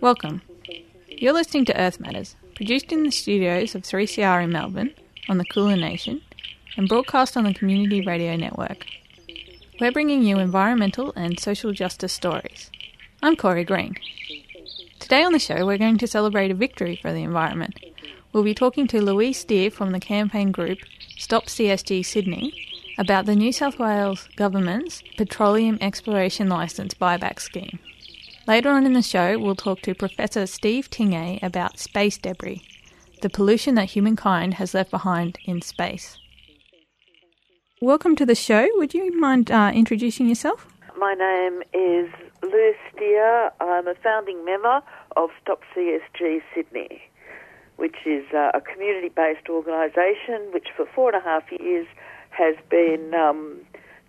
Welcome. You're listening to Earth Matters, produced in the studios of 3CR in Melbourne on the Kulin Nation and broadcast on the Community Radio Network. We're bringing you environmental and social justice stories. I'm Corey Green. Today on the show, we're going to celebrate a victory for the environment. We'll be talking to Louise Steer from the campaign group Stop CSG Sydney about the New South Wales Government's Petroleum Exploration Licence buyback scheme. Later on in the show, we'll talk to Professor Steve Tingay about space debris, the pollution that humankind has left behind in space. Welcome to the show. Would you mind uh, introducing yourself? My name is Lou Steer. I'm a founding member of Stop CSG Sydney, which is uh, a community based organisation which for four and a half years has been um,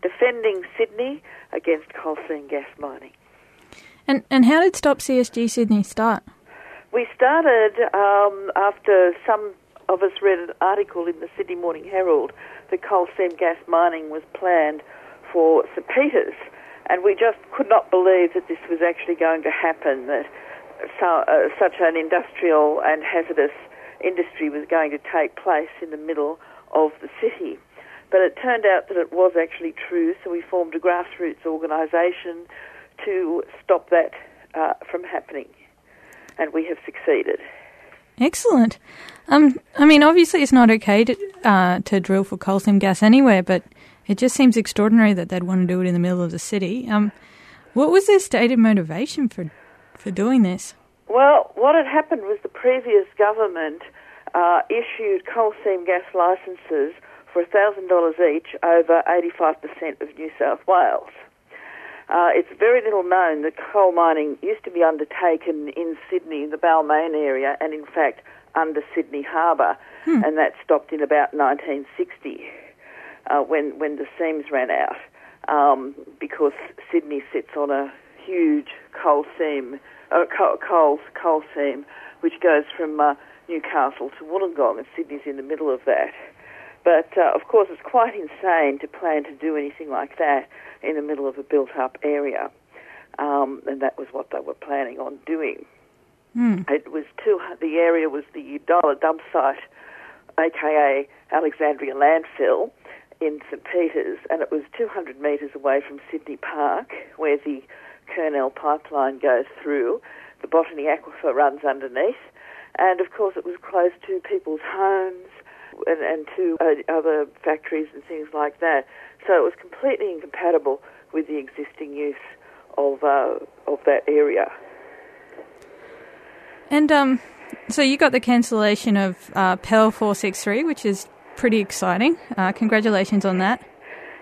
defending Sydney against coal seam gas mining. And and how did Stop CSG Sydney start? We started um, after some of us read an article in the Sydney Morning Herald that coal seam gas mining was planned for St Peters, and we just could not believe that this was actually going to happen. That so, uh, such an industrial and hazardous industry was going to take place in the middle of the city. But it turned out that it was actually true, so we formed a grassroots organisation to stop that uh, from happening, and we have succeeded. Excellent. Um, I mean, obviously, it's not okay to uh, to drill for coal seam gas anywhere, but it just seems extraordinary that they'd want to do it in the middle of the city. Um, what was their stated motivation for for doing this? Well, what had happened was the previous government uh, issued coal seam gas licences for $1,000 each over 85% of New South Wales. Uh, it's very little known that coal mining used to be undertaken in Sydney, the Balmain area, and in fact under Sydney Harbour, hmm. and that stopped in about 1960 uh, when when the seams ran out, um, because Sydney sits on a huge coal seam, uh, coal, coal coal seam, which goes from uh, Newcastle to Wollongong, and Sydney's in the middle of that. But uh, of course, it's quite insane to plan to do anything like that in the middle of a built up area. Um, and that was what they were planning on doing. Mm. It was too, the area was the Udola dump site, aka Alexandria landfill in St Peters, and it was 200 metres away from Sydney Park, where the Kurnell pipeline goes through. The Botany Aquifer runs underneath, and of course, it was close to people's homes and, and to uh, other factories and things like that. So it was completely incompatible with the existing use of uh, of that area. And um, so you got the cancellation of uh, PEL 463, which is pretty exciting. Uh, congratulations on that.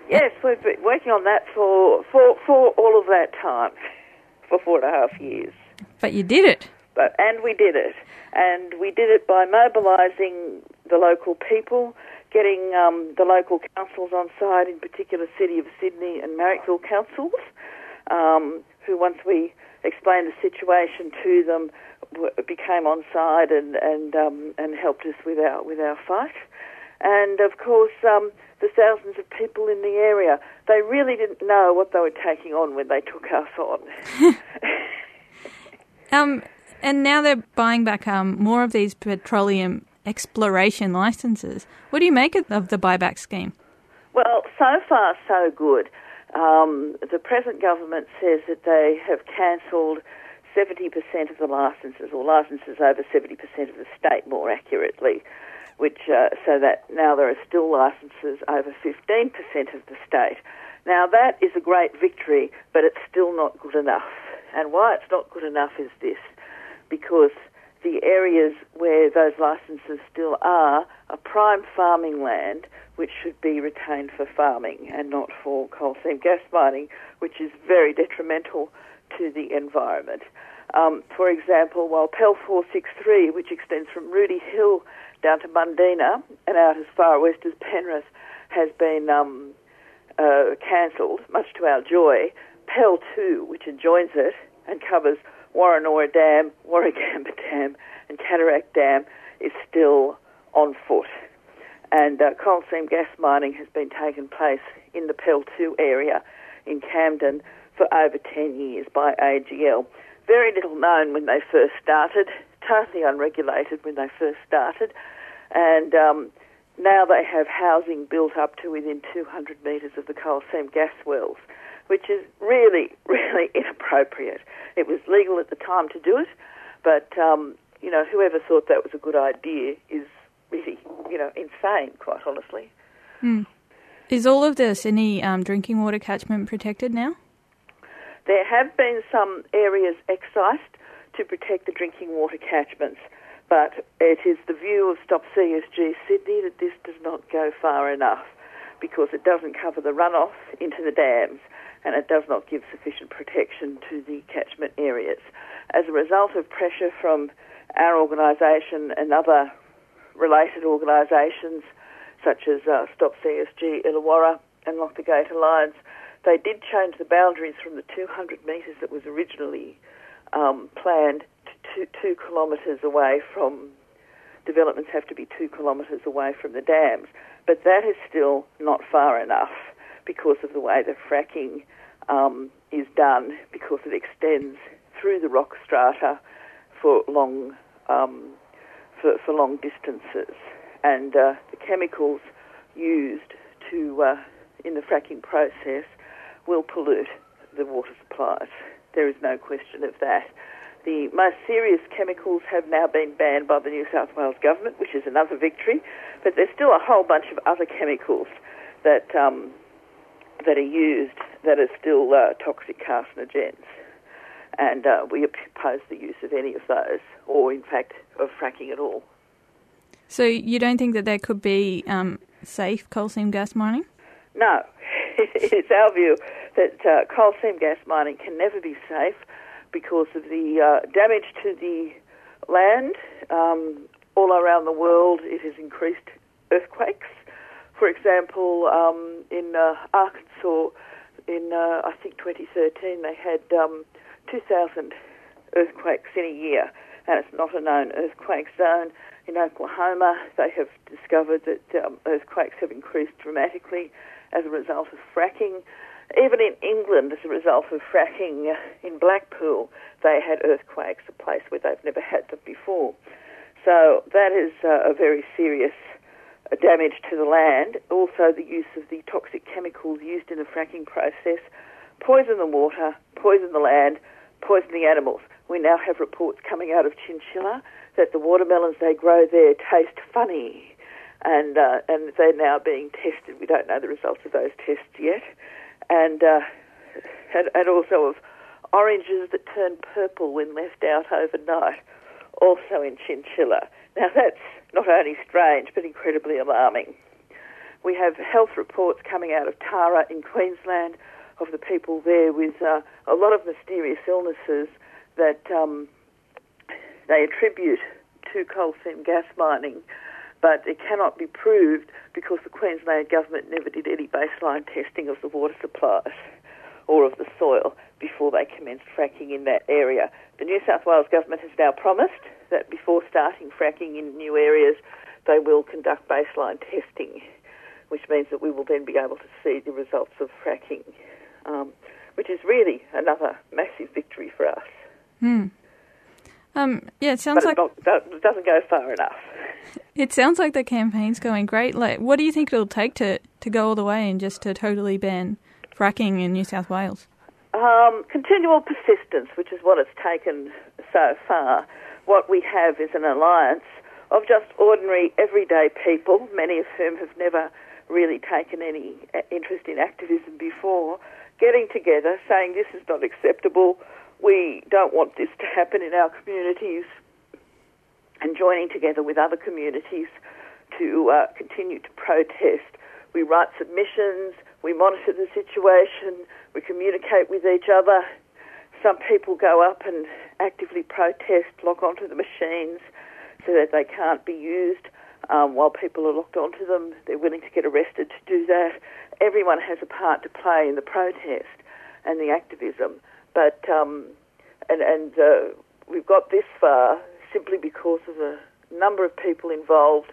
Yes, we've been working on that for, for, for all of that time, for four and a half years. But you did it. But and we did it, and we did it by mobilising the local people, getting um, the local councils on side, in particular City of Sydney and Marrickville councils, um, who once we explained the situation to them, became on side and and um, and helped us with our with our fight. And of course, um, the thousands of people in the area, they really didn't know what they were taking on when they took us on. um, and now they're buying back um, more of these petroleum exploration licenses. What do you make of the buyback scheme? Well, so far so good. Um, the present government says that they have cancelled 70% of the licenses, or licenses over 70% of the state, more accurately, which uh, so that now there are still licenses over 15% of the state. Now that is a great victory, but it's still not good enough. And why it's not good enough is this: because the areas where those licenses still are are prime farming land, which should be retained for farming and not for coal seam gas mining, which is very detrimental to the environment. Um, for example, while PEL 463, which extends from Rooty Hill down to Bundeena and out as far west as Penrith, has been um, uh, cancelled, much to our joy, PEL 2, which adjoins it and covers Woronora Dam, Warragamba Dam, and Cataract Dam is still on foot. And uh, coal seam gas mining has been taking place in the PEL 2 area in Camden for over 10 years by AGL. very little known when they first started, totally unregulated when they first started, and um, now they have housing built up to within 200 metres of the coal seam gas wells, which is really, really inappropriate. It was legal at the time to do it, but um, you know, whoever thought that was a good idea is really, you know, insane, quite honestly. Mm. Is all of the Sydney um, drinking water catchment protected now? There have been some areas excised to protect the drinking water catchments, but it is the view of Stop CSG Sydney that this does not go far enough because it doesn't cover the runoff into the dams and it does not give sufficient protection to the catchment areas. As a result of pressure from our organisation and other related organisations such as uh, Stop CSG Illawarra and Lock the Gate Alliance, they did change the boundaries from the 200 metres that was originally um, planned to two, two kilometres away from developments have to be two kilometres away from the dams. But that is still not far enough because of the way the fracking um, is done, because it extends through the rock strata for long um, for, for long distances, and uh, the chemicals used to uh, in the fracking process will pollute the water supplies. There is no question of that. The most serious chemicals have now been banned by the New South Wales government, which is another victory. But there's still a whole bunch of other chemicals that um, that are used that are still uh, toxic carcinogens and uh, we oppose the use of any of those, or in fact of fracking at all. So you don't think that there could be um, safe coal seam gas mining? No, it's our view that uh, coal seam gas mining can never be safe because of the uh, damage to the land. Um, all around the world, it has increased earthquakes. For example, um, in uh, Arkansas, in uh, I think 2013, they had um, 2,000 earthquakes in a year, and it's not a known earthquake zone. In Oklahoma, they have discovered that um, earthquakes have increased dramatically as a result of fracking. Even in England, as a result of fracking in Blackpool, they had earthquakes, a place where they've never had them before. So that is uh, a very serious uh, damage to the land. Also, the use of the toxic chemicals used in the fracking process poison the water, poison the land, poison the animals. We now have reports coming out of Chinchilla that the watermelons they grow there taste funny, and uh, and they're now being tested. We don't know the results of those tests yet, and uh, and, and also of oranges that turn purple when left out overnight, also in Chinchilla. Now that's not only strange but incredibly alarming. We have health reports coming out of Tara in Queensland of the people there with uh, a lot of mysterious illnesses that um, they attribute to coal seam gas mining, but it cannot be proved because the Queensland government never did any baseline testing of the water supplies or of the soil before they commenced fracking in that area. The New South Wales government has now promised that before starting fracking in new areas, they will conduct baseline testing, which means that we will then be able to see the results of fracking um, which is really another massive victory for us. Hmm. Um, yeah, it sounds but like it doesn't go far enough. It sounds like the campaign's going great. Like, what do you think it'll take to, to go all the way and just to totally ban fracking in New South Wales? Um, continual persistence, which is what it's taken so far. What we have is an alliance of just ordinary, everyday people, many of whom have never really taken any uh, interest in activism before, getting together, saying this is not acceptable, we don't want this to happen in our communities, and joining together with other communities to uh, continue to protest. We write submissions, we monitor the situation, we communicate with each other. Some people go up and actively protest, lock onto the machines so that they can't be used um, while people are locked onto them. They're willing to get arrested to do that. Everyone has a part to play in the protest and the activism, but um, and and uh, we've got this far simply because of the number of people involved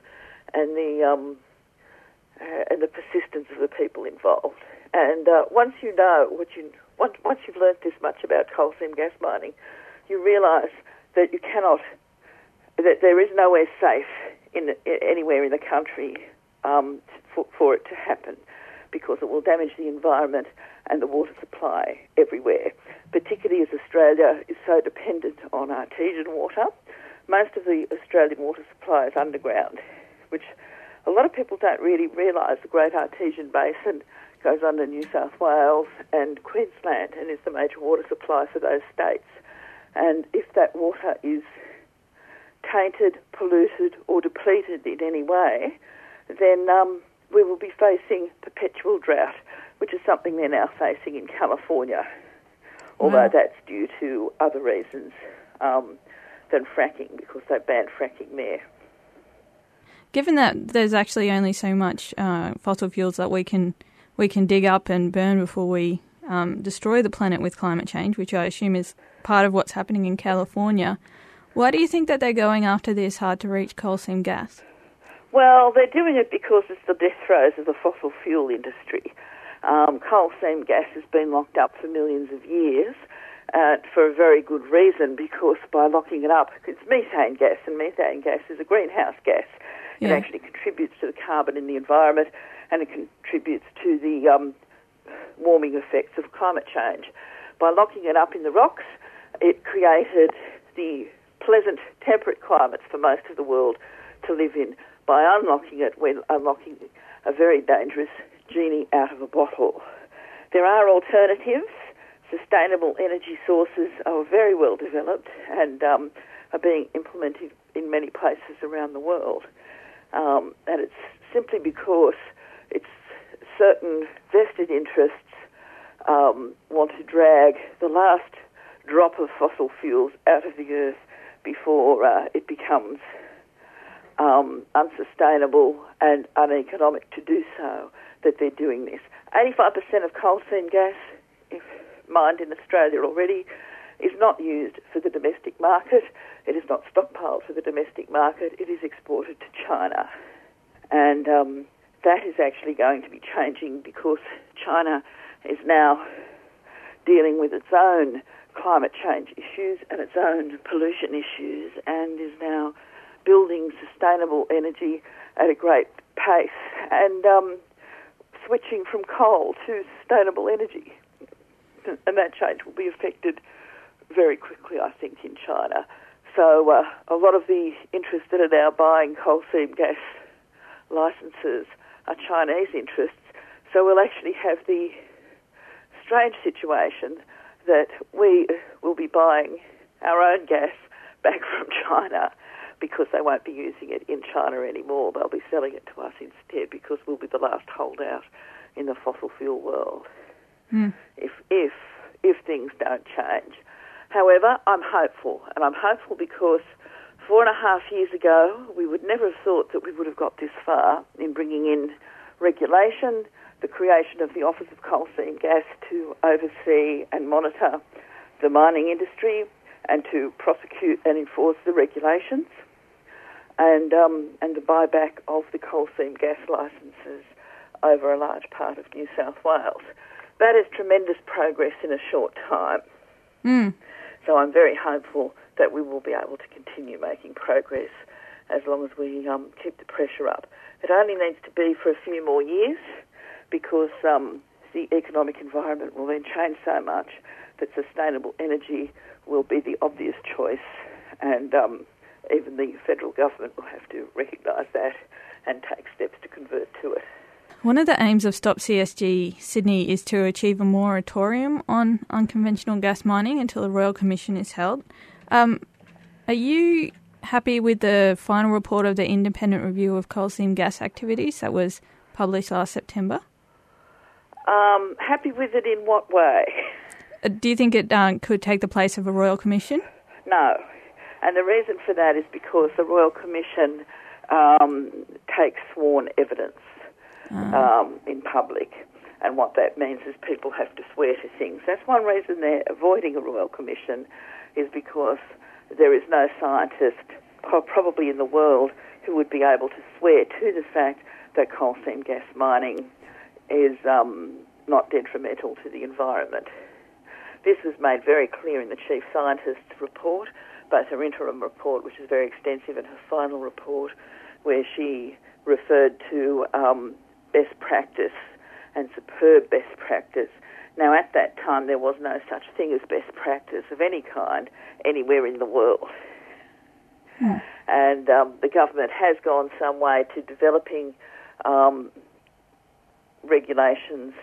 and the um, uh, and the persistence of the people involved. And uh, once you know what you once you've learnt this much about coal seam gas mining, you realise that you cannot, that there is nowhere safe in anywhere in the country um, for, for it to happen because it will damage the environment and the water supply everywhere, particularly as Australia is so dependent on artesian water. Most of the Australian water supply is underground, which a lot of people don't really realise the Great Artesian Basin goes under New South Wales and Queensland and is the major water supply for those states. And if that water is tainted, polluted, or depleted in any way, then um, we will be facing perpetual drought, which is something they're now facing in California, although wow. that's due to other reasons um, than fracking, because they banned fracking there. Given that there's actually only so much uh, fossil fuels that we can we can dig up and burn before we um, destroy the planet with climate change, which I assume is part of what's happening in California. Why do you think that they're going after this hard to reach coal seam gas? Well, they're doing it because it's the death throes of the fossil fuel industry. Um, coal seam gas has been locked up for millions of years. Uh, for a very good reason, because by locking it up, it's methane gas, and methane gas is a greenhouse gas. Yeah. It actually contributes to the carbon in the environment, and it contributes to the um, warming effects of climate change. By locking it up in the rocks, it created the pleasant, temperate climates for most of the world to live in. By unlocking it, we're unlocking a very dangerous genie out of a bottle. There are alternatives. Sustainable energy sources are very well developed and um, are being implemented in many places around the world. Um, and it's simply because it's certain vested interests um, want to drag the last drop of fossil fuels out of the earth before uh, it becomes um, unsustainable and uneconomic to do so, that they're doing this. 85% of coal seam gas, if mined in Australia already, is not used for the domestic market. It is not stockpiled for the domestic market. It is exported to China. And um, that is actually going to be changing because China is now dealing with its own climate change issues and its own pollution issues and is now building sustainable energy at a great pace and um, switching from coal to sustainable energy. And that change will be affected very quickly, I think, in China. So uh, a lot of the interests that are now buying coal seam gas licenses are Chinese interests. So we'll actually have the strange situation that we will be buying our own gas back from China because they won't be using it in China anymore. They'll be selling it to us instead because we'll be the last holdout in the fossil fuel world. Mm. If if if things don't change. However, I'm hopeful, and I'm hopeful because four and a half years ago we would never have thought that we would have got this far in bringing in regulation, the creation of the Office of Coal Seam Gas to oversee and monitor the mining industry and to prosecute and enforce the regulations, and um, and the buyback of the coal seam gas licences over a large part of New South Wales. That is tremendous progress in a short time. Mm. So I'm very hopeful that we will be able to continue making progress as long as we um, keep the pressure up. It only needs to be for a few more years because um, the economic environment will then change so much that sustainable energy will be the obvious choice, and um, even the federal government will have to recognise that and take steps to convert to it. One of the aims of Stop CSG Sydney is to achieve a moratorium on unconventional gas mining until a Royal Commission is held. Um, are you happy with the final report of the independent review of coal seam gas activities that was published last September? Um, happy with it in what way? Uh, do you think it uh, could take the place of a Royal Commission? No. And the reason for that is because the Royal Commission um, takes sworn evidence uh. um, in public. And what that means is people have to swear to things. That's one reason they're avoiding a Royal Commission, is because there is no scientist, probably in the world, who would be able to swear to the fact that coal seam gas mining is um, not detrimental to the environment. this was made very clear in the chief scientist's report, both her interim report, which is very extensive, and her final report, where she referred to um, best practice and superb best practice. Now, at that time, there was no such thing as best practice of any kind anywhere in the world. Hmm. And um, the government has gone some way to developing um, regulations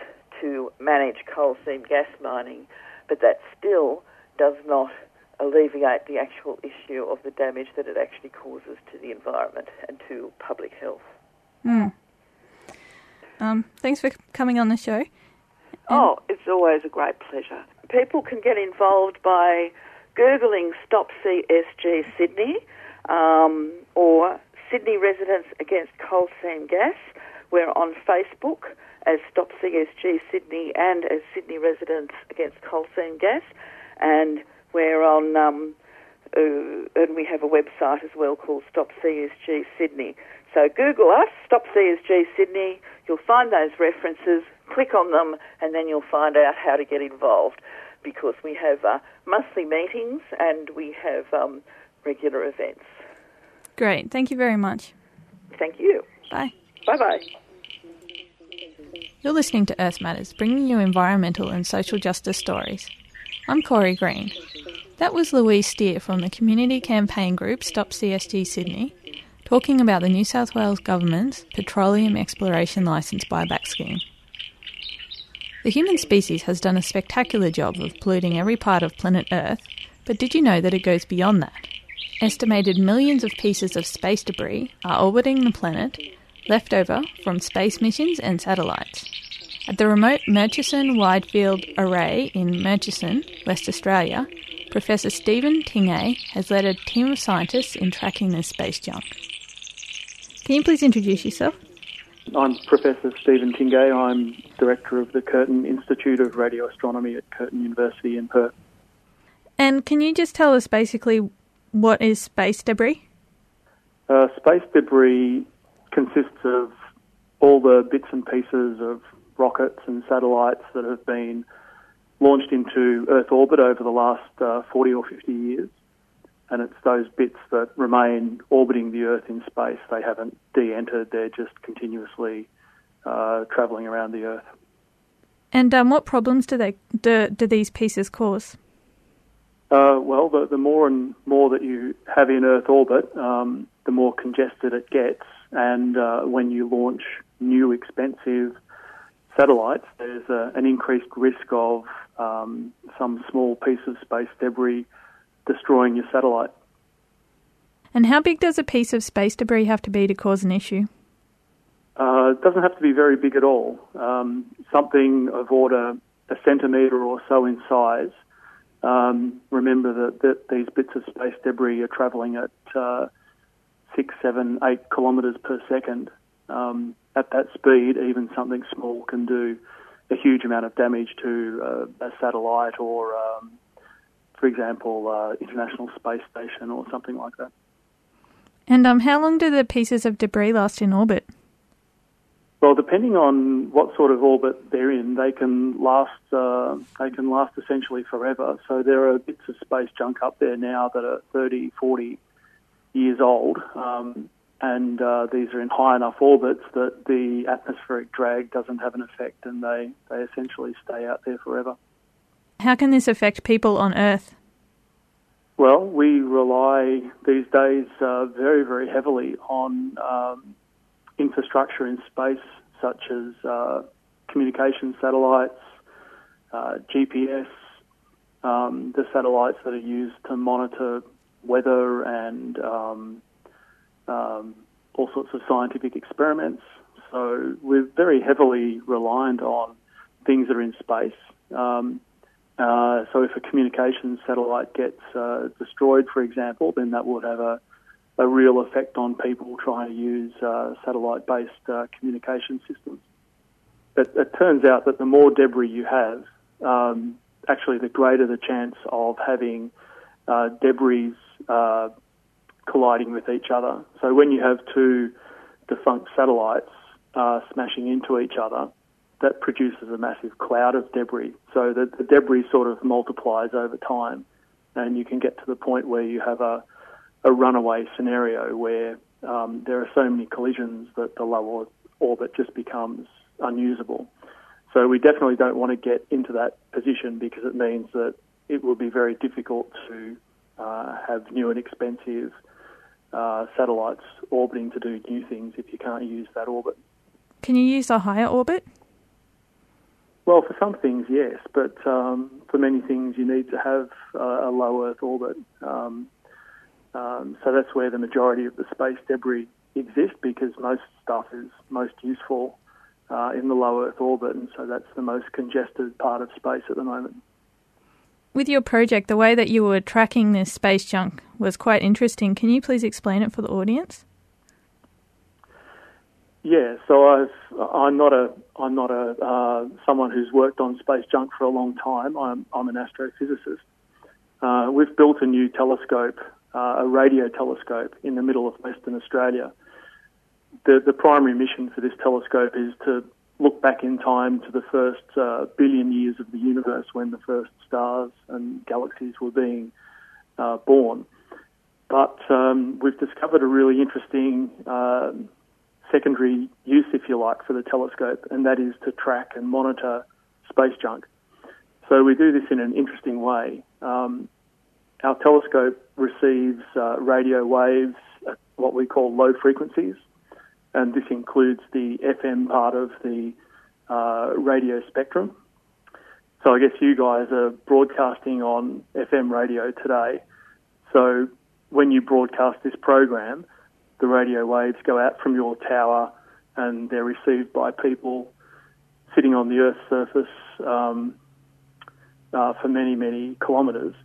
to manage coal seam gas mining, but that still does not alleviate the actual issue of the damage that it actually causes to the environment and to public health. Mm. Um, thanks for coming on the show. Oh, it's always a great pleasure. People can get involved by Googling Stop CSG Sydney um, or Sydney Residents Against Coal Seam Gas. We're on Facebook as Stop CSG Sydney and as Sydney Residents Against Coal Seam Gas. And we're on, um, uh, and we have a website as well called Stop CSG Sydney. So Google us, Stop CSG Sydney. You'll find those references, click on them, and then you'll find out how to get involved because we have uh, monthly meetings and we have um, regular events. Great. Thank you very much. Thank you. Bye. Bye bye. You're listening to Earth Matters, bringing you environmental and social justice stories. I'm Corey Green. That was Louise Steer from the community campaign group Stop CSG Sydney talking about the New South Wales Government's Petroleum Exploration Licence buyback scheme. The human species has done a spectacular job of polluting every part of planet Earth, but did you know that it goes beyond that? Estimated millions of pieces of space debris are orbiting the planet, left over from space missions and satellites. At the remote Murchison Wide Field Array in Murchison, West Australia, Professor Stephen Tingay has led a team of scientists in tracking this space junk. Can you please introduce yourself? I'm Professor Stephen Tingay. I'm Director of the Curtin Institute of Radio Astronomy at Curtin University in Perth. And can you just tell us basically what is space debris? Uh, space debris consists of all the bits and pieces of rockets and satellites that have been launched into Earth orbit over the last uh, 40 or 50 years and it's those bits that remain orbiting the Earth in space. They haven't de-entered; they're just continuously uh, traveling around the Earth. And um, what problems do they do, do these pieces cause? Uh, well, the, the, more and more that you have in Earth orbit, um, the more congested it gets. And uh, when you launch new expensive satellites, there's a, an increased risk of um, some small piece of space debris destroying your satellite. And how big does a piece of space debris have to be to cause an issue? Uh, it doesn't have to be very big at all. Um, something of order a centimetre or so in size. Um, remember that, that, these bits of space debris are travelling at uh, six, seven, eight kilometres per second. Um, at that speed, even something small can do a huge amount of damage to uh, a satellite or um, for example, uh, International Space Station or something like that. And um, how long do the pieces of debris last in orbit? Well, depending on what sort of orbit they're in, they can last. Uh, they can last essentially forever. So there are bits of space junk up there now that are 30, 40 years old, um, and uh, these are in high enough orbits that the atmospheric drag doesn't have an effect, and they they essentially stay out there forever. How can this affect people on Earth? Well, we rely these days uh, very, very heavily on um, infrastructure in space, such as uh, communication satellites, uh, GPS, um, the satellites that are used to monitor weather and um, um all sorts of scientific experiments. So we're very heavily reliant on things that are in space. Um, uh, so if a communications satellite gets uh, destroyed, for example, then that would have a, a real effect on people trying to use uh, satellite-based uh, communication systems. But it turns out that the more debris you have, um, actually the greater the chance of having uh, debris colliding with each other. So when you have two defunct satellites smashing into each other, that produces a massive cloud of debris. So the, the debris sort of multiplies over time, and you can get to the point where you have a, a runaway scenario where um, there are so many collisions that the low orbit just becomes unusable. So we definitely don't want to get into that position because it means that it will be very difficult to uh, have new and expensive uh, satellites orbiting to do new things if you can't use that orbit. Can you use a higher orbit? Well, for some things, yes, but um, for many things, you need to have uh, a low Earth orbit. Um, um, so that's where the majority of the space debris exists because most stuff is most useful uh, in the low Earth orbit, and so that's the most congested part of space at the moment. With your project, the way that you were tracking this space junk was quite interesting. Can you please explain it for the audience? Yeah, so I've, I'm not a I'm not a uh, someone who's worked on space junk for a long time. I'm I'm an astrophysicist. Uh, we've built a new telescope, uh, a radio telescope, in the middle of Western Australia. The the primary mission for this telescope is to look back in time to the first uh, billion years of the universe when the first stars and galaxies were being uh, born. But um, we've discovered a really interesting uh, secondary use, if you like, for the telescope, and that is to track and monitor space junk. So we do this in an interesting way. Um, our telescope receives uh, radio waves at what we call low frequencies, and this includes the FM part of the uh, radio spectrum. So I guess you guys are broadcasting on FM radio today. So when you broadcast this program, the radio waves go out from your tower and they're received by people sitting on the Earth's surface um, uh, for many, many kilometres.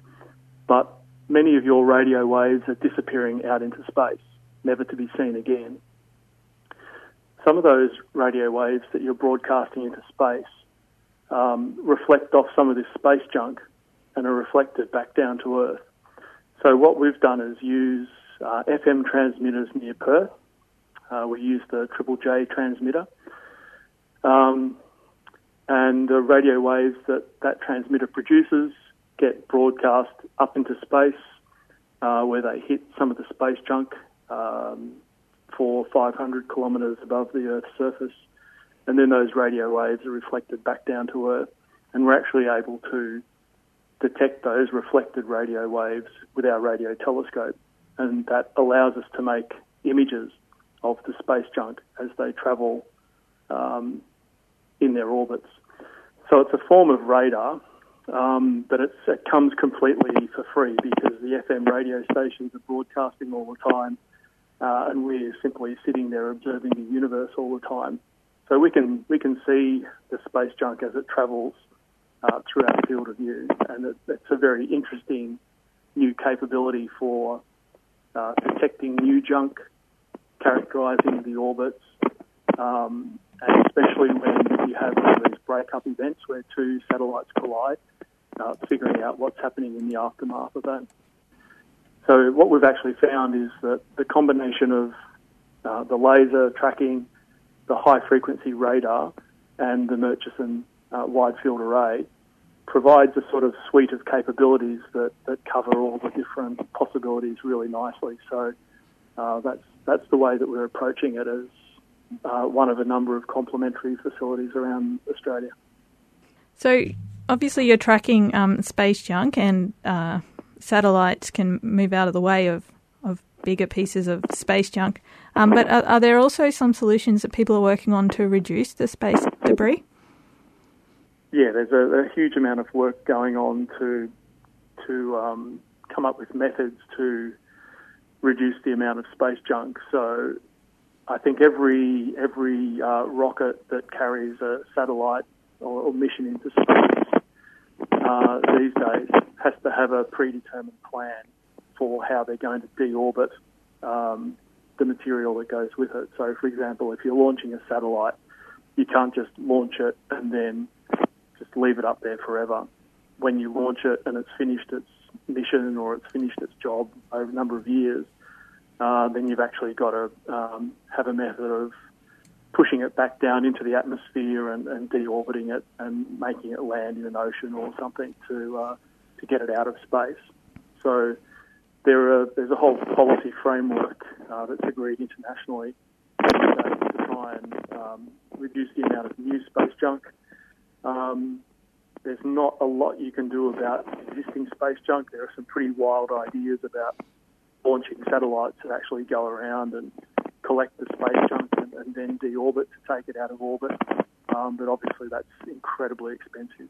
But many of your radio waves are disappearing out into space, never to be seen again. Some of those radio waves that you're broadcasting into space um, reflect off some of this space junk and are reflected back down to Earth. So what we've done is use uh, FM transmitters near Perth. Uh, we use the Triple J transmitter. Um, and the radio waves that that transmitter produces get broadcast up into space uh, where they hit some of the space junk um, for 500 kilometres above the Earth's surface. And then those radio waves are reflected back down to Earth. And we're actually able to detect those reflected radio waves with our radio telescope and that allows us to make images of the space junk as they travel um, in their orbits. So it's a form of radar, um, but it comes completely for free because the FM radio stations are broadcasting all the time, uh, and we're simply sitting there observing the universe all the time. So we can we can see the space junk as it travels uh, through our field of view, and it, it's a very interesting new capability for uh, detecting new junk, characterising the orbits, um, and especially when you have these breakup events where two satellites collide, uh, figuring out what's happening in the aftermath of that. So what we've actually found is that the combination of uh, the laser tracking, the high frequency radar, and the Murchison uh, wide field array provides a sort of suite of capabilities that, that cover all the different possibilities really nicely. So uh, that's that's the way that we're approaching it as uh, one of a number of complementary facilities around Australia. So obviously you're tracking um, space junk and uh, satellites can move out of the way of, of bigger pieces of space junk. Um, but are, are there also some solutions that people are working on to reduce the space debris? Yeah, there's a, a, huge amount of work going on to to um, come up with methods to reduce the amount of space junk. So I think every every uh, rocket that carries a satellite or, or mission into space uh, these days has to have a predetermined plan for how they're going to deorbit um, the material that goes with it. So, for example, if you're launching a satellite, you can't just launch it and then just leave it up there forever. When you launch it and it's finished its mission or it's finished its job over a number of years, uh, then you've actually got to um, have a method of pushing it back down into the atmosphere and, and deorbiting it and making it land in an ocean or something to uh, to get it out of space. So there are, there's a whole policy framework uh, that's agreed internationally to try and um, reduce the amount of new space junk. Um, there's not a lot you can do about existing space junk. There are some pretty wild ideas about launching satellites that actually go around and collect the space junk and, and then deorbit to take it out of orbit. Um, but obviously, that's incredibly expensive.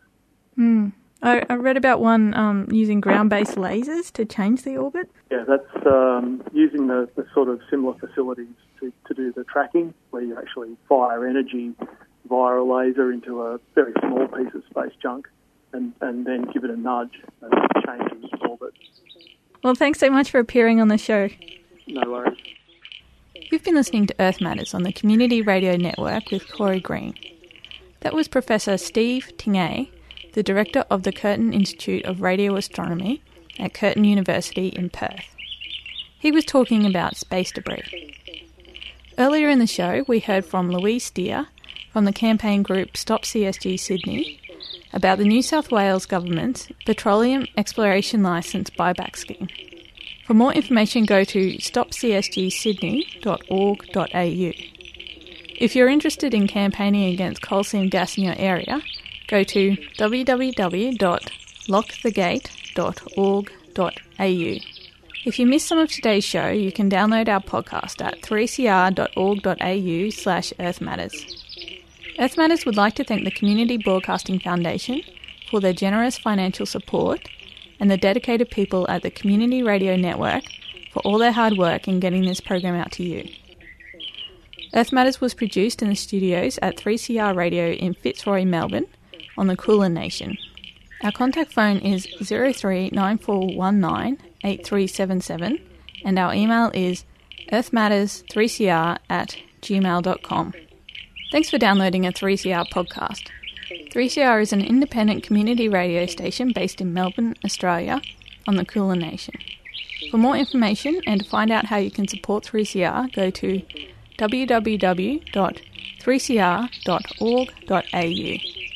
Mm. I, I, read about one um, using ground-based lasers to change the orbit. Yeah, that's um, using the, the, sort of similar facilities to, to do the tracking, where you actually fire energy via a laser into a very small piece of space junk and, and then give it a nudge and change its orbit. Well, thanks so much for appearing on the show. No worries. You've been listening to Earth Matters on the Community Radio Network with Corey Green. That was Professor Steve Tingay, the director of the Curtin Institute of Radio Astronomy at Curtin University in Perth. He was talking about space debris. Earlier in the show, we heard from Louise Steer from the campaign group Stop CSG Sydney about the New South Wales Government's Petroleum Exploration Licence buyback scheme. For more information, go to stopcsgsydney.org.au. If you're interested in campaigning against coal seam gas in your area, go to www.lockthegate.org.au. If you missed some of today's show, you can download our podcast at 3cr.org.au slash earthmatters. Earth Matters would like to thank the Community Broadcasting Foundation for their generous financial support and the dedicated people at the Community Radio Network for all their hard work in getting this program out to you. Earth Matters was produced in the studios at 3CR Radio in Fitzroy, Melbourne, on the Kulin Nation. Our contact phone is 0394198377 and our email is earthmatters3cr at gmail.com. Thanks for downloading a 3CR podcast. 3CR is an independent community radio station based in Melbourne, Australia, on the Kulin Nation. For more information and to find out how you can support 3CR, go to www.3cr.org.au.